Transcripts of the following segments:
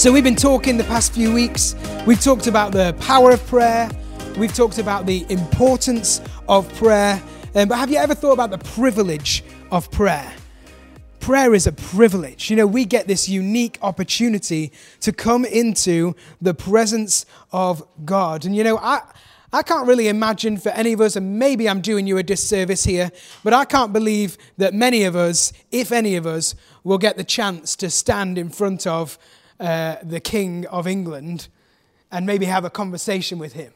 So, we've been talking the past few weeks. We've talked about the power of prayer, we've talked about the importance of prayer. Um, but have you ever thought about the privilege of prayer? Prayer is a privilege. You know, we get this unique opportunity to come into the presence of God. And, you know, I. I can't really imagine for any of us, and maybe I'm doing you a disservice here, but I can't believe that many of us, if any of us, will get the chance to stand in front of uh, the King of England and maybe have a conversation with him.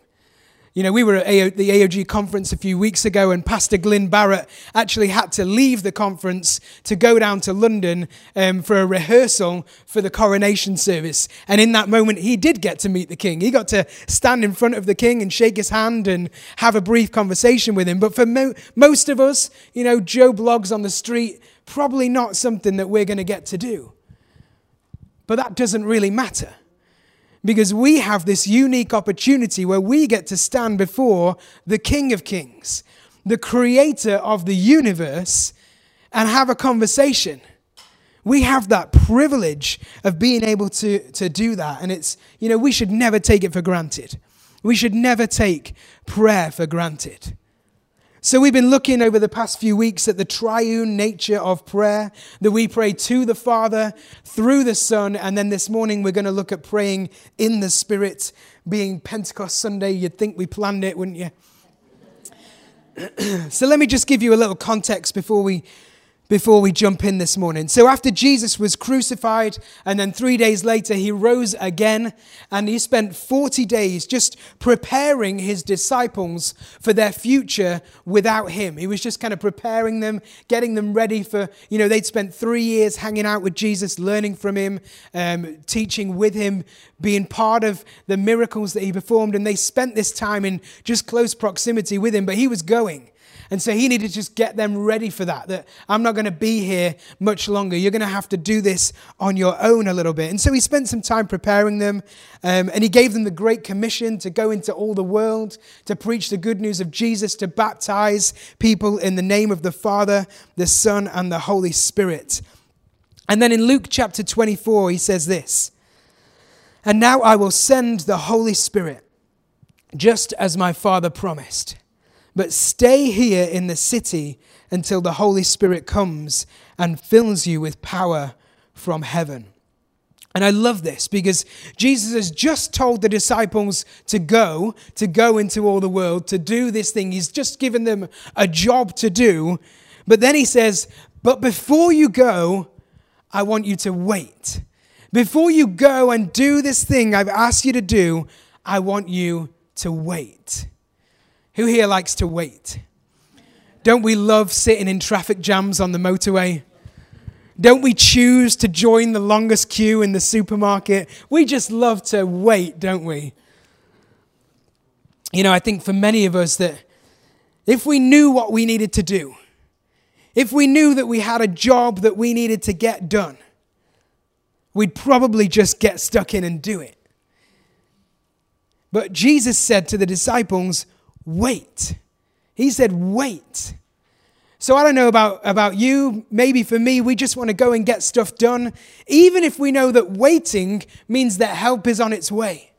You know, we were at the AOG conference a few weeks ago, and Pastor Glyn Barrett actually had to leave the conference to go down to London um, for a rehearsal for the coronation service. And in that moment, he did get to meet the king. He got to stand in front of the king and shake his hand and have a brief conversation with him. But for mo- most of us, you know, Joe Bloggs on the street, probably not something that we're going to get to do. But that doesn't really matter because we have this unique opportunity where we get to stand before the King of Kings, the creator of the universe, and have a conversation. We have that privilege of being able to, to do that. And it's, you know, we should never take it for granted. We should never take prayer for granted. So, we've been looking over the past few weeks at the triune nature of prayer, that we pray to the Father through the Son, and then this morning we're going to look at praying in the Spirit, being Pentecost Sunday. You'd think we planned it, wouldn't you? so, let me just give you a little context before we before we jump in this morning. So, after Jesus was crucified, and then three days later, he rose again, and he spent 40 days just preparing his disciples for their future without him. He was just kind of preparing them, getting them ready for, you know, they'd spent three years hanging out with Jesus, learning from him, um, teaching with him, being part of the miracles that he performed, and they spent this time in just close proximity with him, but he was going. And so he needed to just get them ready for that, that I'm not going to be here much longer. You're going to have to do this on your own a little bit. And so he spent some time preparing them, um, and he gave them the Great Commission to go into all the world, to preach the good news of Jesus, to baptize people in the name of the Father, the Son, and the Holy Spirit. And then in Luke chapter 24, he says this And now I will send the Holy Spirit, just as my Father promised. But stay here in the city until the Holy Spirit comes and fills you with power from heaven. And I love this because Jesus has just told the disciples to go, to go into all the world, to do this thing. He's just given them a job to do. But then he says, But before you go, I want you to wait. Before you go and do this thing I've asked you to do, I want you to wait. Who here likes to wait? Don't we love sitting in traffic jams on the motorway? Don't we choose to join the longest queue in the supermarket? We just love to wait, don't we? You know, I think for many of us that if we knew what we needed to do, if we knew that we had a job that we needed to get done, we'd probably just get stuck in and do it. But Jesus said to the disciples, wait. He said, wait. So I don't know about, about you. Maybe for me, we just want to go and get stuff done, even if we know that waiting means that help is on its way.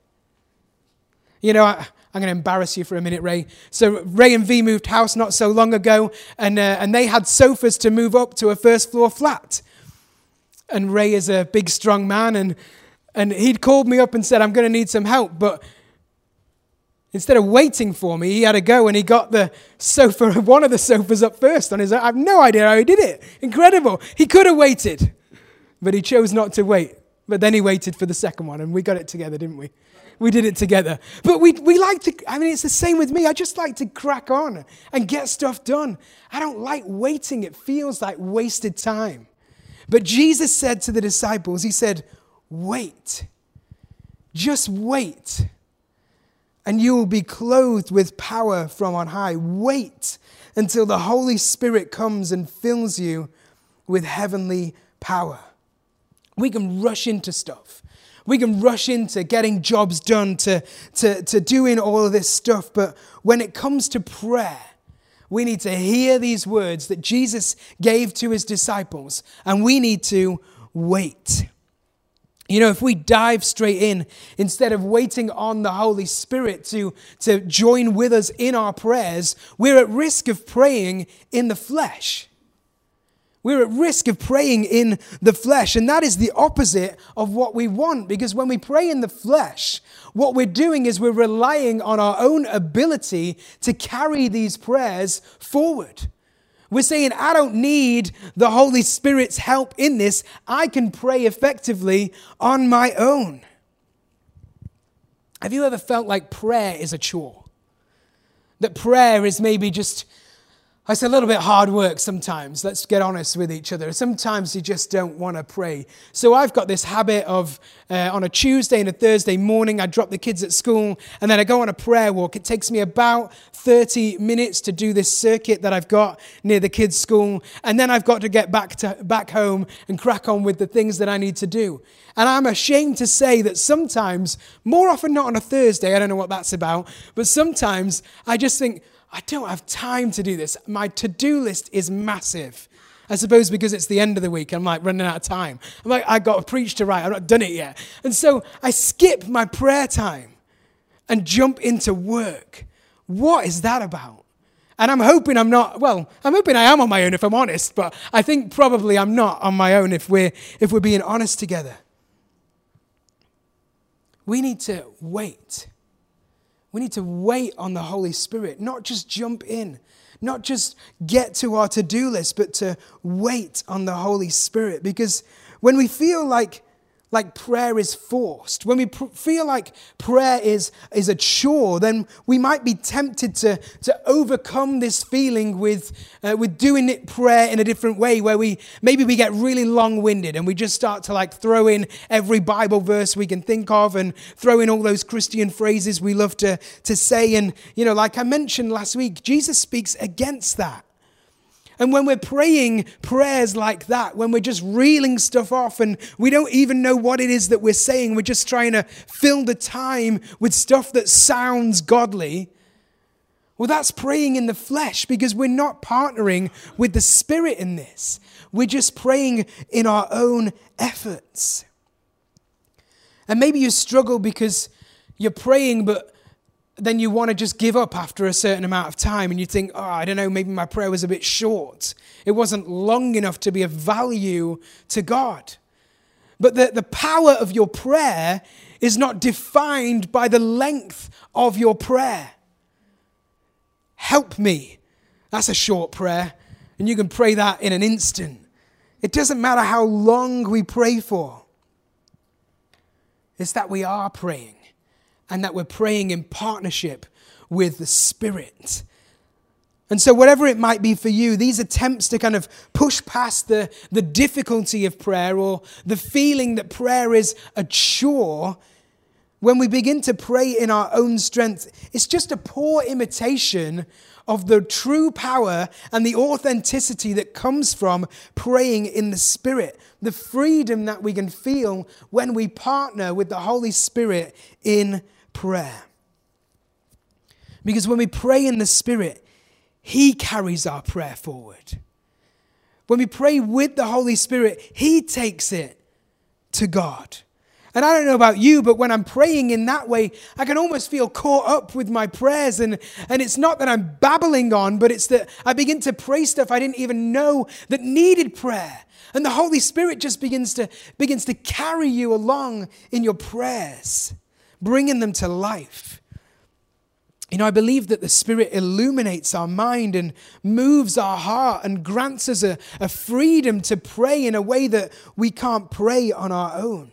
You know, I, am going to embarrass you for a minute, Ray. So Ray and V moved house not so long ago, and, uh, and they had sofas to move up to a first floor flat. And Ray is a big, strong man, and, and he'd called me up and said, I'm going to need some help, but Instead of waiting for me, he had to go and he got the sofa, one of the sofas up first on his own. I have no idea how he did it. Incredible. He could have waited, but he chose not to wait. But then he waited for the second one and we got it together, didn't we? We did it together. But we, we like to, I mean, it's the same with me. I just like to crack on and get stuff done. I don't like waiting, it feels like wasted time. But Jesus said to the disciples, He said, wait. Just wait and you will be clothed with power from on high. Wait until the Holy Spirit comes and fills you with heavenly power. We can rush into stuff. We can rush into getting jobs done, to, to, to doing all of this stuff. But when it comes to prayer, we need to hear these words that Jesus gave to his disciples, and we need to wait. You know, if we dive straight in instead of waiting on the Holy Spirit to, to join with us in our prayers, we're at risk of praying in the flesh. We're at risk of praying in the flesh, and that is the opposite of what we want because when we pray in the flesh, what we're doing is we're relying on our own ability to carry these prayers forward. We're saying, I don't need the Holy Spirit's help in this. I can pray effectively on my own. Have you ever felt like prayer is a chore? That prayer is maybe just it's a little bit hard work sometimes. Let's get honest with each other. Sometimes you just don't want to pray. So I've got this habit of uh, on a Tuesday and a Thursday morning, I drop the kids at school and then I go on a prayer walk. It takes me about 30 minutes to do this circuit that I've got near the kids' school. And then I've got to get back, to, back home and crack on with the things that I need to do. And I'm ashamed to say that sometimes, more often not on a Thursday, I don't know what that's about, but sometimes I just think, I don't have time to do this. My to do list is massive. I suppose because it's the end of the week, I'm like running out of time. I'm like, I got a preach to write, I've not done it yet. And so I skip my prayer time and jump into work. What is that about? And I'm hoping I'm not, well, I'm hoping I am on my own if I'm honest, but I think probably I'm not on my own if we're, if we're being honest together. We need to wait we need to wait on the Holy Spirit, not just jump in, not just get to our to do list, but to wait on the Holy Spirit. Because when we feel like like prayer is forced, when we pr- feel like prayer is, is a chore, then we might be tempted to, to overcome this feeling with, uh, with doing it prayer in a different way, where we maybe we get really long winded and we just start to like throw in every Bible verse we can think of and throw in all those Christian phrases we love to, to say. And, you know, like I mentioned last week, Jesus speaks against that. And when we're praying prayers like that, when we're just reeling stuff off and we don't even know what it is that we're saying, we're just trying to fill the time with stuff that sounds godly. Well, that's praying in the flesh because we're not partnering with the Spirit in this. We're just praying in our own efforts. And maybe you struggle because you're praying, but then you want to just give up after a certain amount of time and you think, oh, I don't know, maybe my prayer was a bit short. It wasn't long enough to be of value to God. But the, the power of your prayer is not defined by the length of your prayer. Help me. That's a short prayer, and you can pray that in an instant. It doesn't matter how long we pray for, it's that we are praying and that we're praying in partnership with the Spirit. And so, whatever it might be for you, these attempts to kind of push past the, the difficulty of prayer or the feeling that prayer is a chore, when we begin to pray in our own strength, it's just a poor imitation of the true power and the authenticity that comes from praying in the Spirit, the freedom that we can feel when we partner with the Holy Spirit in prayer. Because when we pray in the Spirit, He carries our prayer forward. When we pray with the Holy Spirit, He takes it to God. And I don't know about you, but when I'm praying in that way, I can almost feel caught up with my prayers. And, and it's not that I'm babbling on, but it's that I begin to pray stuff I didn't even know that needed prayer. And the Holy Spirit just begins to, begins to carry you along in your prayers bringing them to life. You know, I believe that the Spirit illuminates our mind and moves our heart and grants us a, a freedom to pray in a way that we can't pray on our own.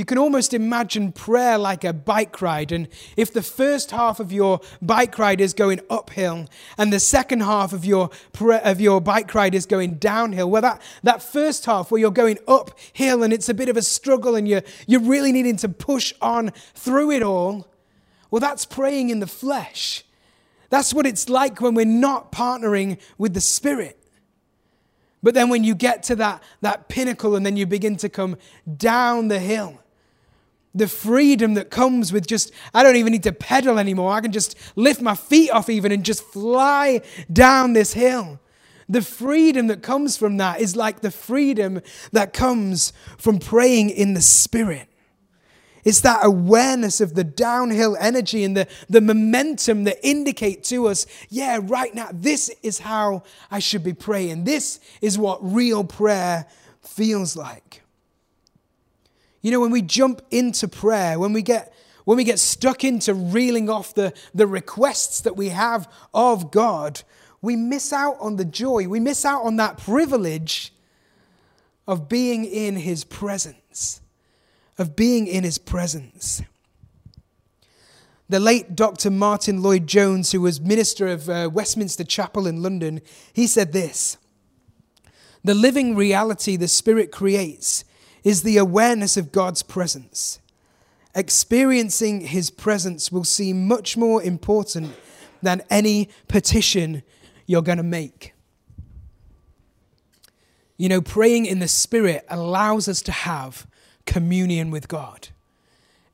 You can almost imagine prayer like a bike ride. And if the first half of your bike ride is going uphill and the second half of your, of your bike ride is going downhill, well, that, that first half where you're going uphill and it's a bit of a struggle and you're, you're really needing to push on through it all, well, that's praying in the flesh. That's what it's like when we're not partnering with the Spirit. But then when you get to that, that pinnacle and then you begin to come down the hill, the freedom that comes with just, I don't even need to pedal anymore. I can just lift my feet off even and just fly down this hill. the freedom that comes from that is like the freedom that comes from praying in the Spirit. It's that awareness of the downhill energy and the, the momentum that indicate to us, yeah, right now, this is how I should be praying. This is what real prayer feels like. You know, when we jump into prayer, when we get when we get stuck into reeling off the, the requests that we have of God, we miss out on the joy. We miss out on that privilege of being in His presence of being in his presence. The late Dr. Martyn Lloyd-Jones, who was minister of uh, Westminster Chapel in London, he said this The living reality the Spirit creates is the awareness of God's presence. Experiencing his presence will seem much more important than any petition you're going to make. You know, praying in the Spirit allows us to have communion with God.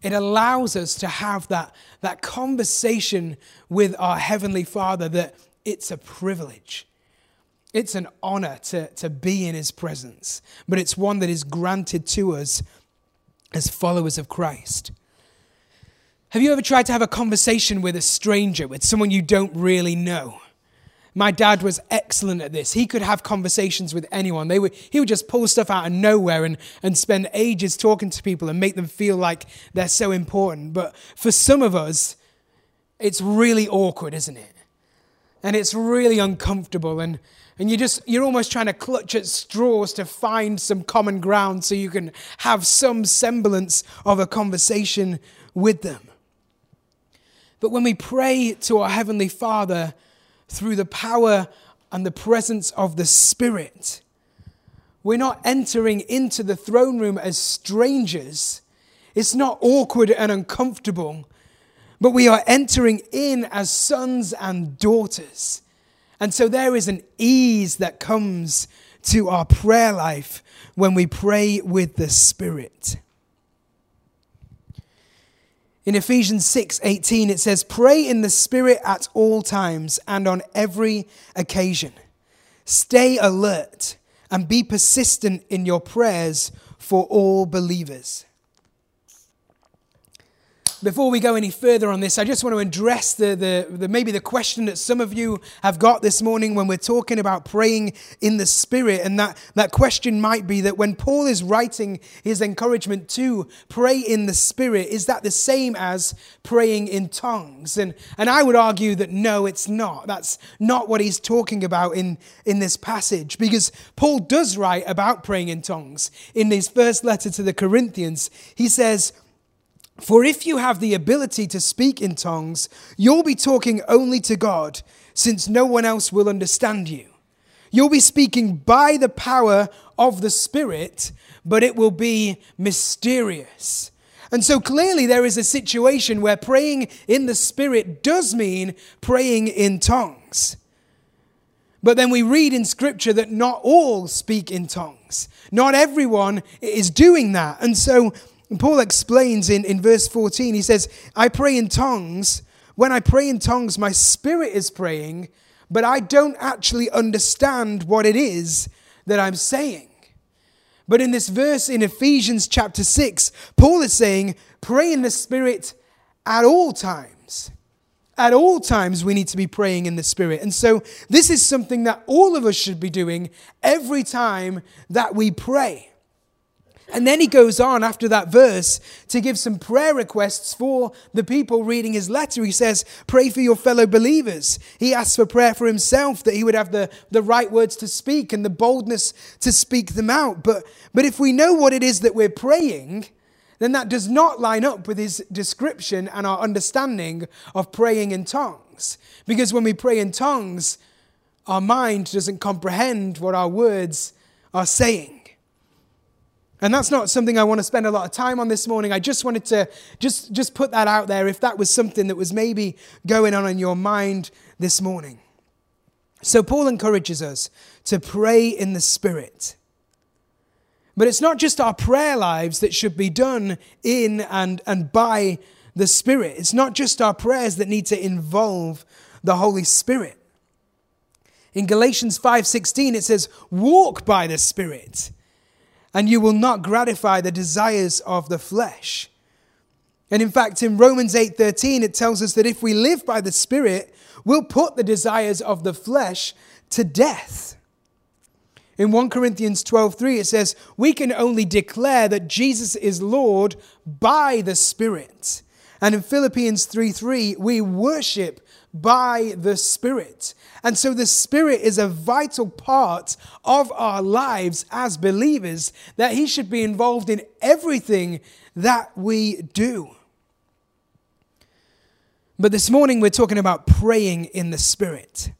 It allows us to have that, that conversation with our Heavenly Father that it's a privilege. It's an honor to, to be in His presence, but it's one that is granted to us as followers of Christ. Have you ever tried to have a conversation with a stranger, with someone you don't really know? My dad was excellent at this. He could have conversations with anyone. They would, he would just pull stuff out of nowhere and, and spend ages talking to people and make them feel like they're so important. But for some of us, it's really awkward, isn't it? And it's really uncomfortable. And, and you just, you're almost trying to clutch at straws to find some common ground so you can have some semblance of a conversation with them. But when we pray to our Heavenly Father, through the power and the presence of the Spirit. We're not entering into the throne room as strangers. It's not awkward and uncomfortable, but we are entering in as sons and daughters. And so there is an ease that comes to our prayer life when we pray with the Spirit. In Ephesians 6 18, it says, Pray in the Spirit at all times and on every occasion. Stay alert and be persistent in your prayers for all believers. Before we go any further on this, I just want to address the, the, the, maybe the question that some of you have got this morning when we're talking about praying in the Spirit. And that, that question might be that when Paul is writing his encouragement to pray in the Spirit, is that the same as praying in tongues? And, and I would argue that no, it's not. That's not what he's talking about in, in this passage because Paul does write about praying in tongues. In his first letter to the Corinthians, he says, for if you have the ability to speak in tongues, you'll be talking only to God, since no one else will understand you. You'll be speaking by the power of the Spirit, but it will be mysterious. And so clearly, there is a situation where praying in the Spirit does mean praying in tongues. But then we read in Scripture that not all speak in tongues, not everyone is doing that. And so and Paul explains in, in verse 14, he says, I pray in tongues. When I pray in tongues, my spirit is praying, but I don't actually understand what it is that I'm saying. But in this verse in Ephesians chapter 6, Paul is saying, pray in the Spirit at all times. At all times, we need to be praying in the Spirit. And so, this is something that all of us should be doing every time that we pray. And then he goes on after that verse to give some prayer requests for the people reading his letter. He says, Pray for your fellow believers. He asks for prayer for himself that he would have the, the right words to speak and the boldness to speak them out. But, but if we know what it is that we're praying, then that does not line up with his description and our understanding of praying in tongues. Because when we pray in tongues, our mind doesn't comprehend what our words are saying. And that's not something I want to spend a lot of time on this morning. I just wanted to just, just put that out there if that was something that was maybe going on in your mind this morning. So, Paul encourages us to pray in the Spirit. But it's not just our prayer lives that should be done in and, and by the Spirit. It's not just our prayers that need to involve the Holy Spirit. In Galatians 5:16 it says, "Walk by the Spirit, and you will not gratify the desires of the flesh." And in fact, in Romans 8:13 it tells us that if we live by the Spirit, we'll put the desires of the flesh to death. In 1 Corinthians 12:3 it says, "We can only declare that Jesus is Lord by the Spirit." And in Philippians 3:3, we worship by the Spirit. And so the Spirit is a vital part of our lives as believers, that He should be involved in everything that we do. But this morning we're talking about praying in the Spirit.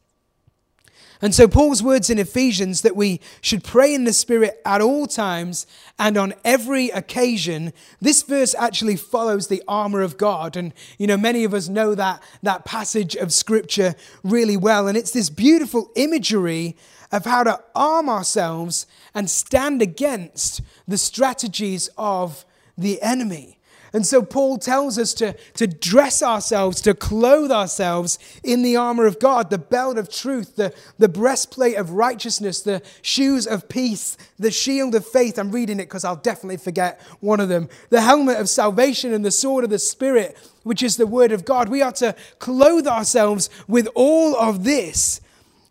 And so, Paul's words in Ephesians that we should pray in the Spirit at all times and on every occasion, this verse actually follows the armor of God. And, you know, many of us know that, that passage of Scripture really well. And it's this beautiful imagery of how to arm ourselves and stand against the strategies of the enemy. And so Paul tells us to, to dress ourselves, to clothe ourselves in the armor of God, the belt of truth, the, the breastplate of righteousness, the shoes of peace, the shield of faith. I'm reading it because I'll definitely forget one of them. The helmet of salvation and the sword of the Spirit, which is the word of God. We are to clothe ourselves with all of this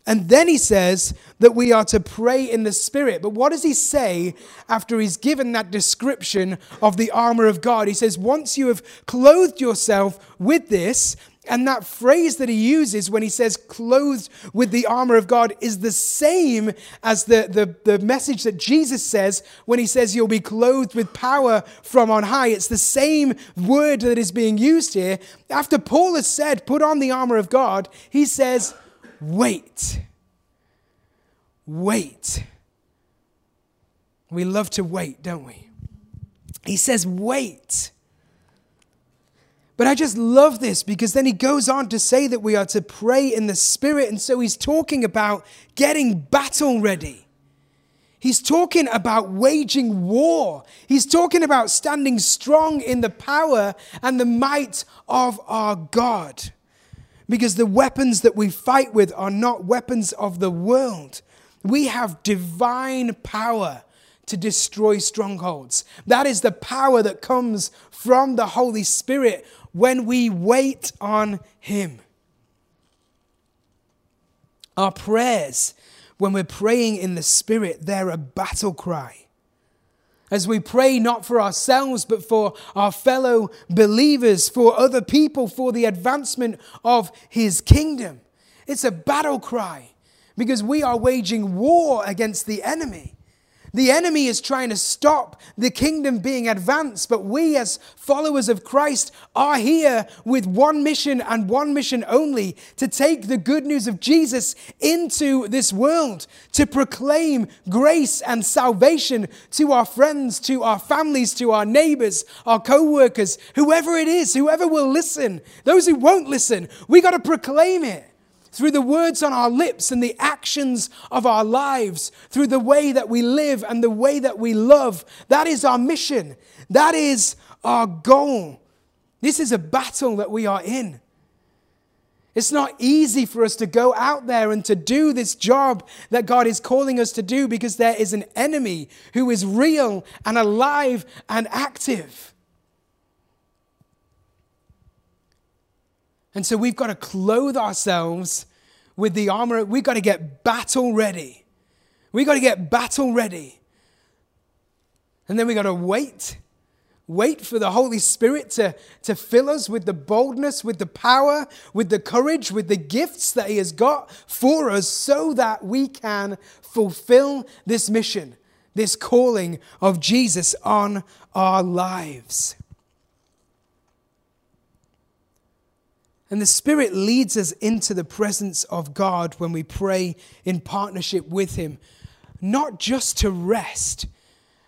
and then he says that we are to pray in the Spirit. But what does he say after he's given that description of the armor of God? He says, Once you have clothed yourself with this, and that phrase that he uses when he says clothed with the armor of God is the same as the, the, the message that Jesus says when he says you'll be clothed with power from on high. It's the same word that is being used here. After Paul has said, put on the armor of God, he says, wait. Wait. We love to wait, don't we? He says, wait. But I just love this because then he goes on to say that we are to pray in the Spirit. And so he's talking about getting battle ready. He's talking about waging war. He's talking about standing strong in the power and the might of our God because the weapons that we fight with are not weapons of the world. We have divine power to destroy strongholds. That is the power that comes from the Holy Spirit when we wait on Him. Our prayers, when we're praying in the Spirit, they're a battle cry as we pray not for ourselves, but for our fellow believers, for other people, for the advancement of His kingdom. It's a battle cry because we are waging war against the enemy. The enemy is trying to stop the kingdom being advanced, but we, as followers of Christ, are here with one mission and one mission only to take the good news of Jesus into this world, to proclaim grace and salvation to our friends, to our families, to our neighbors, our co workers, whoever it is, whoever will listen, those who won't listen. We got to proclaim it through the words on our lips and the actions of our lives, through the way that we live and the way that we love. That is our mission. That is our goal. This is a battle that we are in. It's not easy for us to go out there and to do this job that God is calling us to do because there is an enemy who is real and alive and active. And so we've got to clothe ourselves with the armor. We've got to get battle ready. We've got to get battle ready. And then we've got to wait. Wait for the Holy Spirit to, to fill us with the boldness, with the power, with the courage, with the gifts that He has got for us so that we can fulfill this mission, this calling of Jesus on our lives. And the Spirit leads us into the presence of God when we pray in partnership with Him, not just to rest,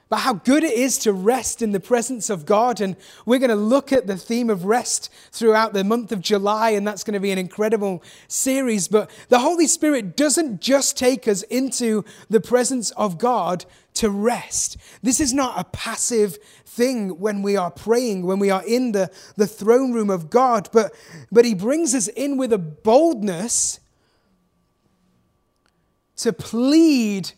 but how good it is to rest in the presence of God. And we're going to look at the theme of rest throughout the month of July, and that's going to be an incredible series. But the Holy Spirit doesn't just take us into the presence of God to rest. This is not a passive thing when we are praying, when we are in the, the throne room of God, but, but He brings us in with a boldness to plead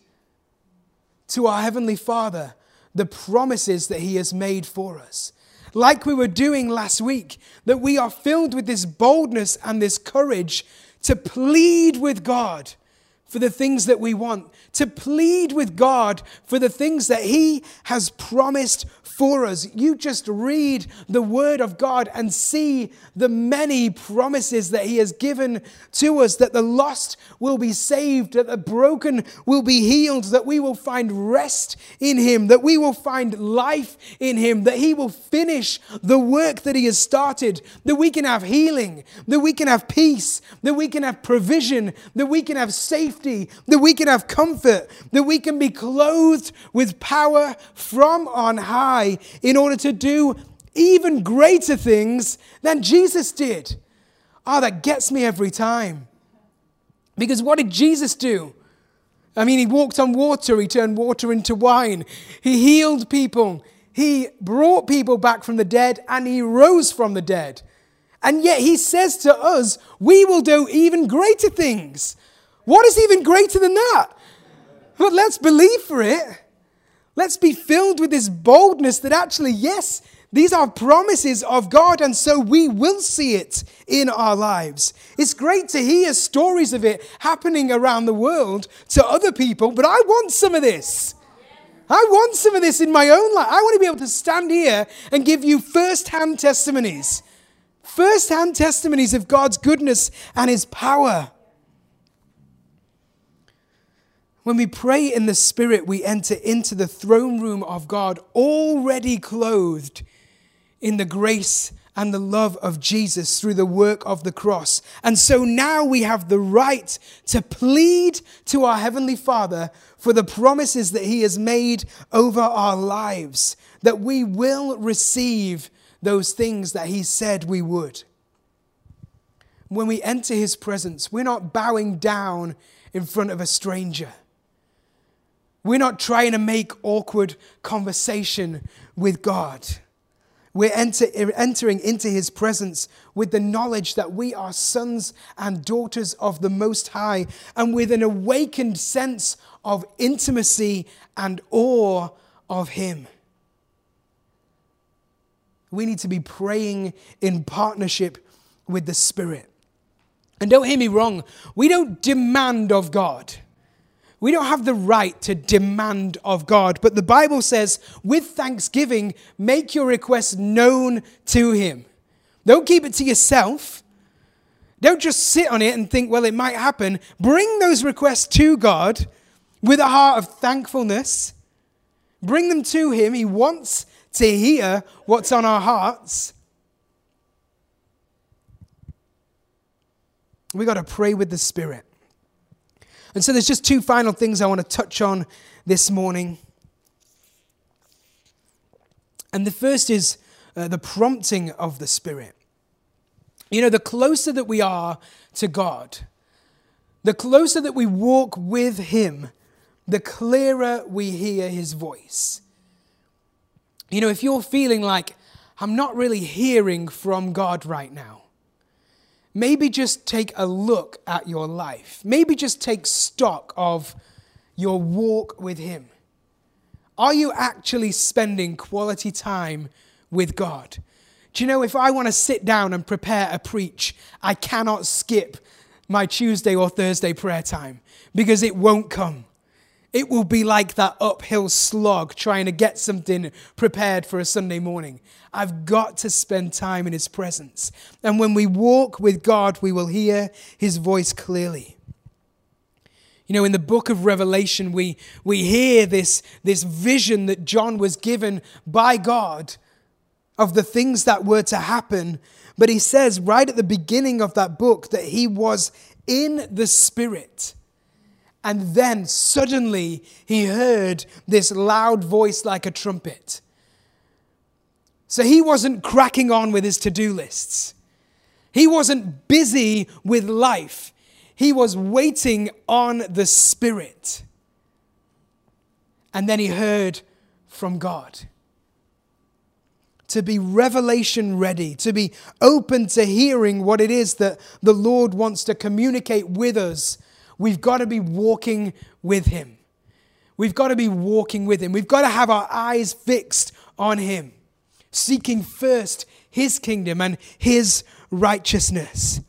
to our Heavenly Father the promises that He has made for us. Like we were doing last week, that we are filled with this boldness and this courage to plead with God for the things that we want, to plead with God for the things that He has promised for us. You just read the Word of God and see the many promises that He has given to us that the lost will be saved, that the broken will be healed, that we will find rest in Him, that we will find life in Him, that He will finish the work that He has started, that we can have healing, that we can have peace, that we can have provision, that we can have safety, that we can have comfort, that we can be clothed with power from on high in order to do even greater things than Jesus did. Oh, that gets me every time. Because what did Jesus do? I mean, he walked on water, he turned water into wine, he healed people, he brought people back from the dead, and he rose from the dead. And yet he says to us, we will do even greater things. What is even greater than that? But let's believe for it. Let's be filled with this boldness that actually, yes, these are promises of God, and so we will see it in our lives. It's great to hear stories of it happening around the world to other people, but I want some of this. I want some of this in my own life. I want to be able to stand here and give you first hand testimonies, first hand testimonies of God's goodness and His power. When we pray in the Spirit, we enter into the throne room of God already clothed in the grace and the love of Jesus through the work of the cross. And so now we have the right to plead to our Heavenly Father for the promises that He has made over our lives, that we will receive those things that He said we would. When we enter His presence, we're not bowing down in front of a stranger. We're not trying to make awkward conversation with God. We're enter, entering into his presence with the knowledge that we are sons and daughters of the Most High and with an awakened sense of intimacy and awe of him. We need to be praying in partnership with the Spirit. And don't hear me wrong, we don't demand of God. We don't have the right to demand of God, but the Bible says, with thanksgiving, make your requests known to Him. Don't keep it to yourself. Don't just sit on it and think, well, it might happen. Bring those requests to God with a heart of thankfulness. Bring them to Him. He wants to hear what's on our hearts. We got to pray with the Spirit. And so there's just two final things I want to touch on this morning. And the first is uh, the prompting of the Spirit. You know, the closer that we are to God, the closer that we walk with Him, the clearer we hear His voice. You know, if you're feeling like, I'm not really hearing from God right now, maybe just take a look at your life. Maybe just take stock of your walk with Him. Are you actually spending quality time with God? Do you know, if I want to sit down and prepare a preach, I cannot skip my Tuesday or Thursday prayer time because it won't come. It will be like that uphill slog trying to get something prepared for a Sunday morning. I've got to spend time in His presence. And when we walk with God, we will hear His voice clearly. You know, in the book of Revelation, we, we hear this, this vision that John was given by God of the things that were to happen. But he says right at the beginning of that book that he was in the Spirit and then suddenly he heard this loud voice like a trumpet. So he wasn't cracking on with his to do lists. He wasn't busy with life. He was waiting on the Spirit. And then he heard from God. To be revelation ready, to be open to hearing what it is that the Lord wants to communicate with us we've got to be walking with Him. We've got to be walking with Him. We've got to have our eyes fixed on Him, seeking first His kingdom and His righteousness.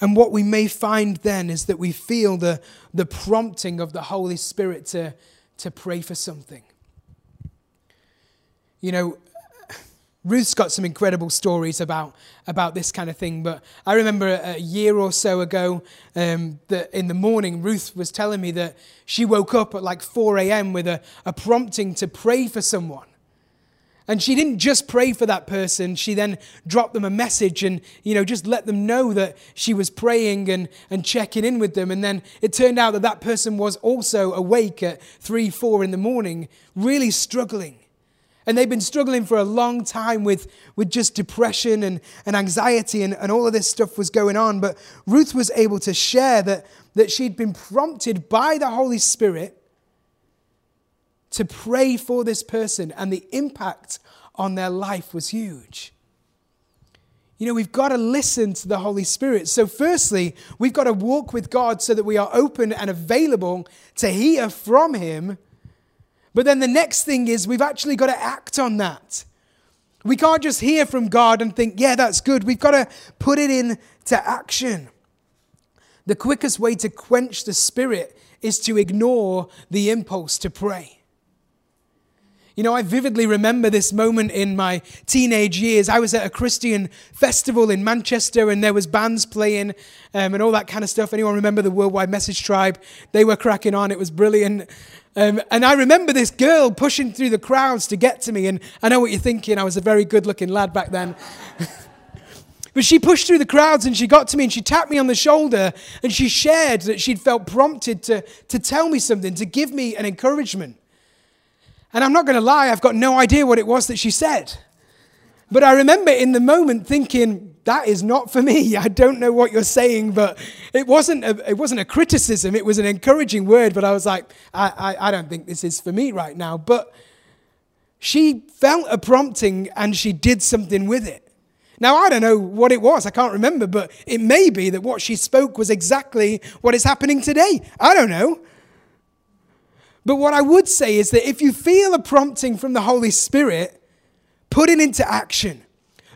And what we may find then is that we feel the, the prompting of the Holy Spirit to, to pray for something. You know, Ruth's got some incredible stories about, about this kind of thing, but I remember a, a year or so ago um, that in the morning, Ruth was telling me that she woke up at like 4 a.m. with a, a prompting to pray for someone. And she didn't just pray for that person, she then dropped them a message and, you know, just let them know that she was praying and, and checking in with them. And then it turned out that that person was also awake at three, four in the morning, really struggling. And they've been struggling for a long time with, with just depression and, and anxiety, and, and all of this stuff was going on. But Ruth was able to share that, that she'd been prompted by the Holy Spirit to pray for this person, and the impact on their life was huge. You know, we've got to listen to the Holy Spirit. So, firstly, we've got to walk with God so that we are open and available to hear from Him. But then the next thing is we've actually got to act on that. We can't just hear from God and think, yeah, that's good. We've got to put it into action. The quickest way to quench the Spirit is to ignore the impulse to pray. You know, I vividly remember this moment in my teenage years. I was at a Christian festival in Manchester and there was bands playing um, and all that kind of stuff. Anyone remember the Worldwide Message Tribe? They were cracking on. It was brilliant. Um, and I remember this girl pushing through the crowds to get to me. And I know what you're thinking. I was a very good looking lad back then. But she pushed through the crowds and she got to me and she tapped me on the shoulder and she shared that she'd felt prompted to, to tell me something, to give me an encouragement. And I'm not going to lie, I've got no idea what it was that she said. But I remember in the moment thinking, that is not for me. I don't know what you're saying, but it wasn't a, it wasn't a criticism. It was an encouraging word, but I was like, I, I, I don't think this is for me right now. But she felt a prompting and she did something with it. Now, I don't know what it was. I can't remember, but it may be that what she spoke was exactly what is happening today. I don't know. But what I would say is that if you feel a prompting from the Holy Spirit, put it into action.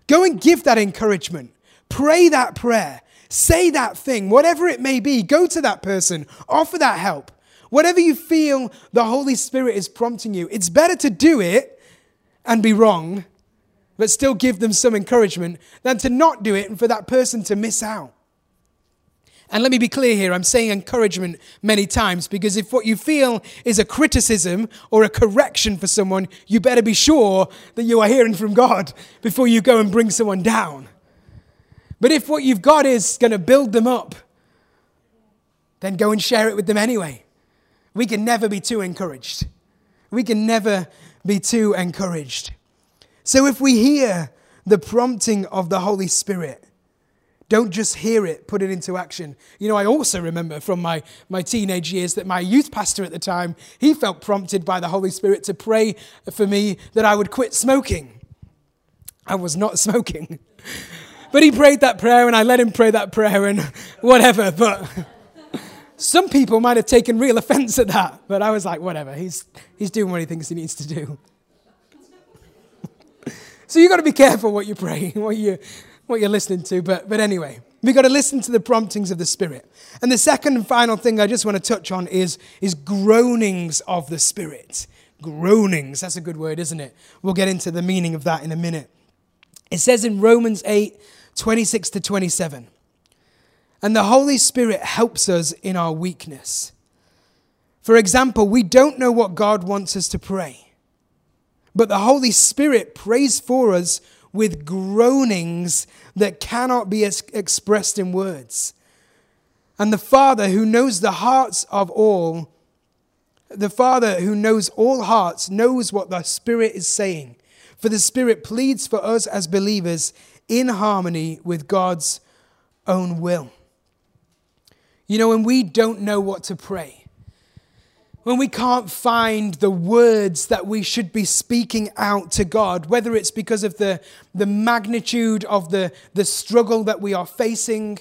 Go and give that encouragement. Pray that prayer. Say that thing, whatever it may be. Go to that person. Offer that help. Whatever you feel the Holy Spirit is prompting you, it's better to do it and be wrong, but still give them some encouragement than to not do it and for that person to miss out. And let me be clear here, I'm saying encouragement many times because if what you feel is a criticism or a correction for someone, you better be sure that you are hearing from God before you go and bring someone down. But if what you've got is going to build them up, then go and share it with them anyway. We can never be too encouraged. We can never be too encouraged. So if we hear the prompting of the Holy Spirit, don't just hear it, put it into action. You know, I also remember from my, my teenage years that my youth pastor at the time, he felt prompted by the Holy Spirit to pray for me that I would quit smoking. I was not smoking. But he prayed that prayer and I let him pray that prayer and whatever. But some people might have taken real offense at that. But I was like, whatever, he's, he's doing what he thinks he needs to do. so you've got to be careful what you pray, what you what you're listening to, but, but anyway, we've got to listen to the promptings of the Spirit. And the second and final thing I just want to touch on is, is groanings of the Spirit. Groanings, that's a good word, isn't it? We'll get into the meaning of that in a minute. It says in Romans 8 26 to 27, and the Holy Spirit helps us in our weakness. For example, we don't know what God wants us to pray, but the Holy Spirit prays for us with groanings that cannot be expressed in words. And the Father who knows the hearts of all, the Father who knows all hearts, knows what the Spirit is saying. For the Spirit pleads for us as believers in harmony with God's own will. You know, when we don't know what to pray, when we can't find the words that we should be speaking out to God, whether it's because of the, the magnitude of the, the struggle that we are facing,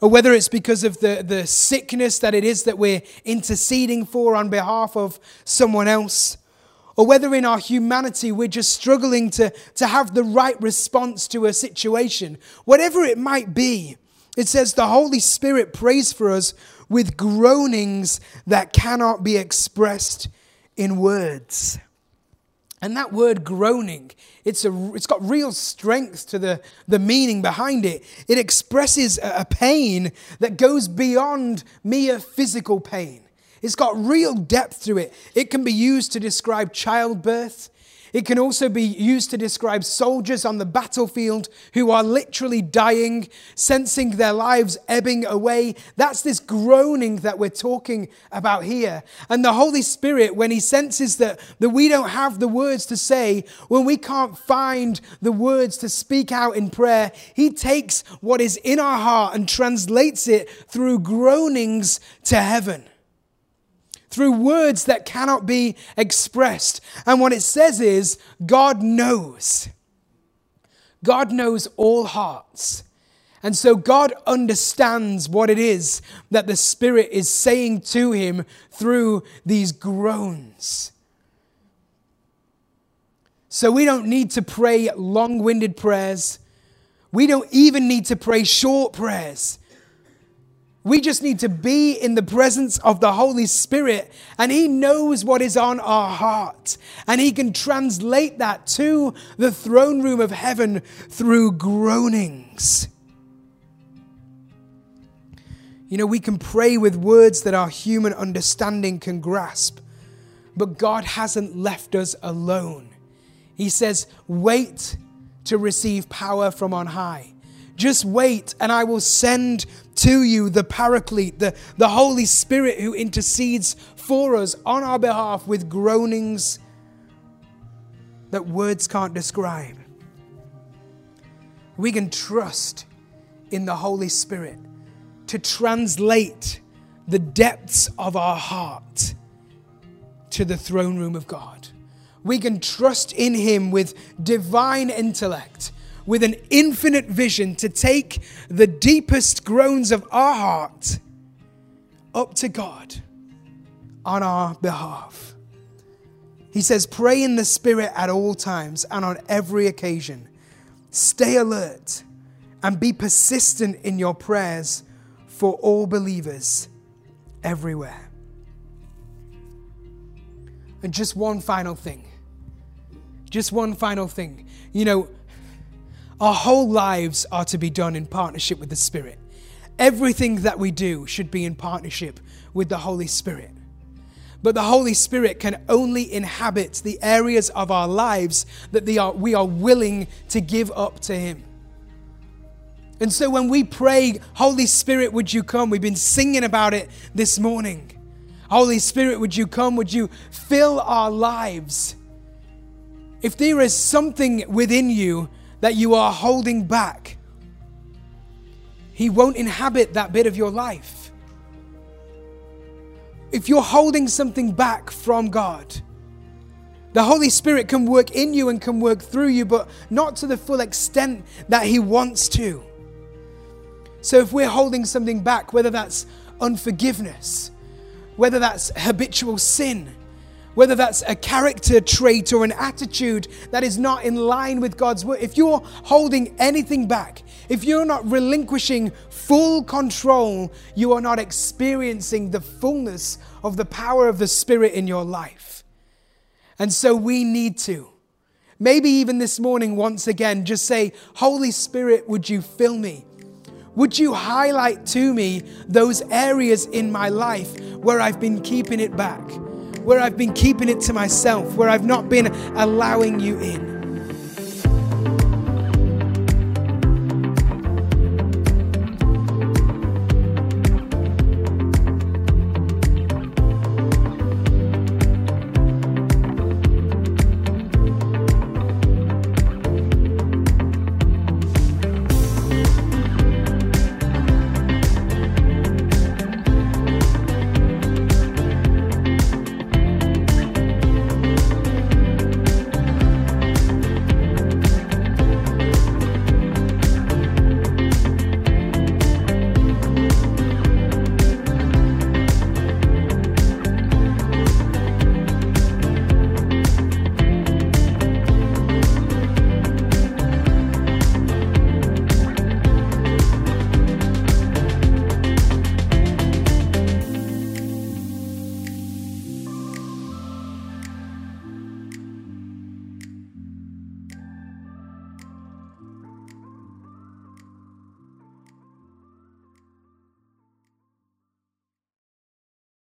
or whether it's because of the, the sickness that it is that we're interceding for on behalf of someone else, or whether in our humanity we're just struggling to, to have the right response to a situation, whatever it might be, it says the Holy Spirit prays for us with groanings that cannot be expressed in words. And that word groaning, it's, a, it's got real strength to the, the meaning behind it. It expresses a, a pain that goes beyond mere physical pain. It's got real depth to it. It can be used to describe childbirth. It can also be used to describe soldiers on the battlefield who are literally dying, sensing their lives ebbing away. That's this groaning that we're talking about here. And the Holy Spirit, when He senses that, that we don't have the words to say, when we can't find the words to speak out in prayer, He takes what is in our heart and translates it through groanings to heaven through words that cannot be expressed. And what it says is, God knows. God knows all hearts. And so God understands what it is that the Spirit is saying to him through these groans. So we don't need to pray long winded prayers. We don't even need to pray short prayers. We just need to be in the presence of the Holy Spirit, and He knows what is on our heart. And He can translate that to the throne room of heaven through groanings. You know, we can pray with words that our human understanding can grasp, but God hasn't left us alone. He says, Wait to receive power from on high. Just wait, and I will send to you the Paraclete, the, the Holy Spirit who intercedes for us on our behalf with groanings that words can't describe. We can trust in the Holy Spirit to translate the depths of our heart to the throne room of God. We can trust in Him with divine intellect with an infinite vision to take the deepest groans of our heart up to God on our behalf. He says, Pray in the Spirit at all times and on every occasion. Stay alert and be persistent in your prayers for all believers everywhere. And just one final thing. Just one final thing. You know, our whole lives are to be done in partnership with the Spirit. Everything that we do should be in partnership with the Holy Spirit. But the Holy Spirit can only inhabit the areas of our lives that are, we are willing to give up to Him. And so when we pray, Holy Spirit, would you come? We've been singing about it this morning. Holy Spirit, would you come? Would you fill our lives? If there is something within you that you are holding back, He won't inhabit that bit of your life. If you're holding something back from God, the Holy Spirit can work in you and can work through you, but not to the full extent that He wants to. So if we're holding something back, whether that's unforgiveness, whether that's habitual sin, whether that's a character trait or an attitude that is not in line with God's word, if you're holding anything back, if you're not relinquishing full control, you are not experiencing the fullness of the power of the Spirit in your life. And so we need to. Maybe even this morning, once again, just say, Holy Spirit, would you fill me? Would you highlight to me those areas in my life where I've been keeping it back? Where I've been keeping it to myself, where I've not been allowing you in.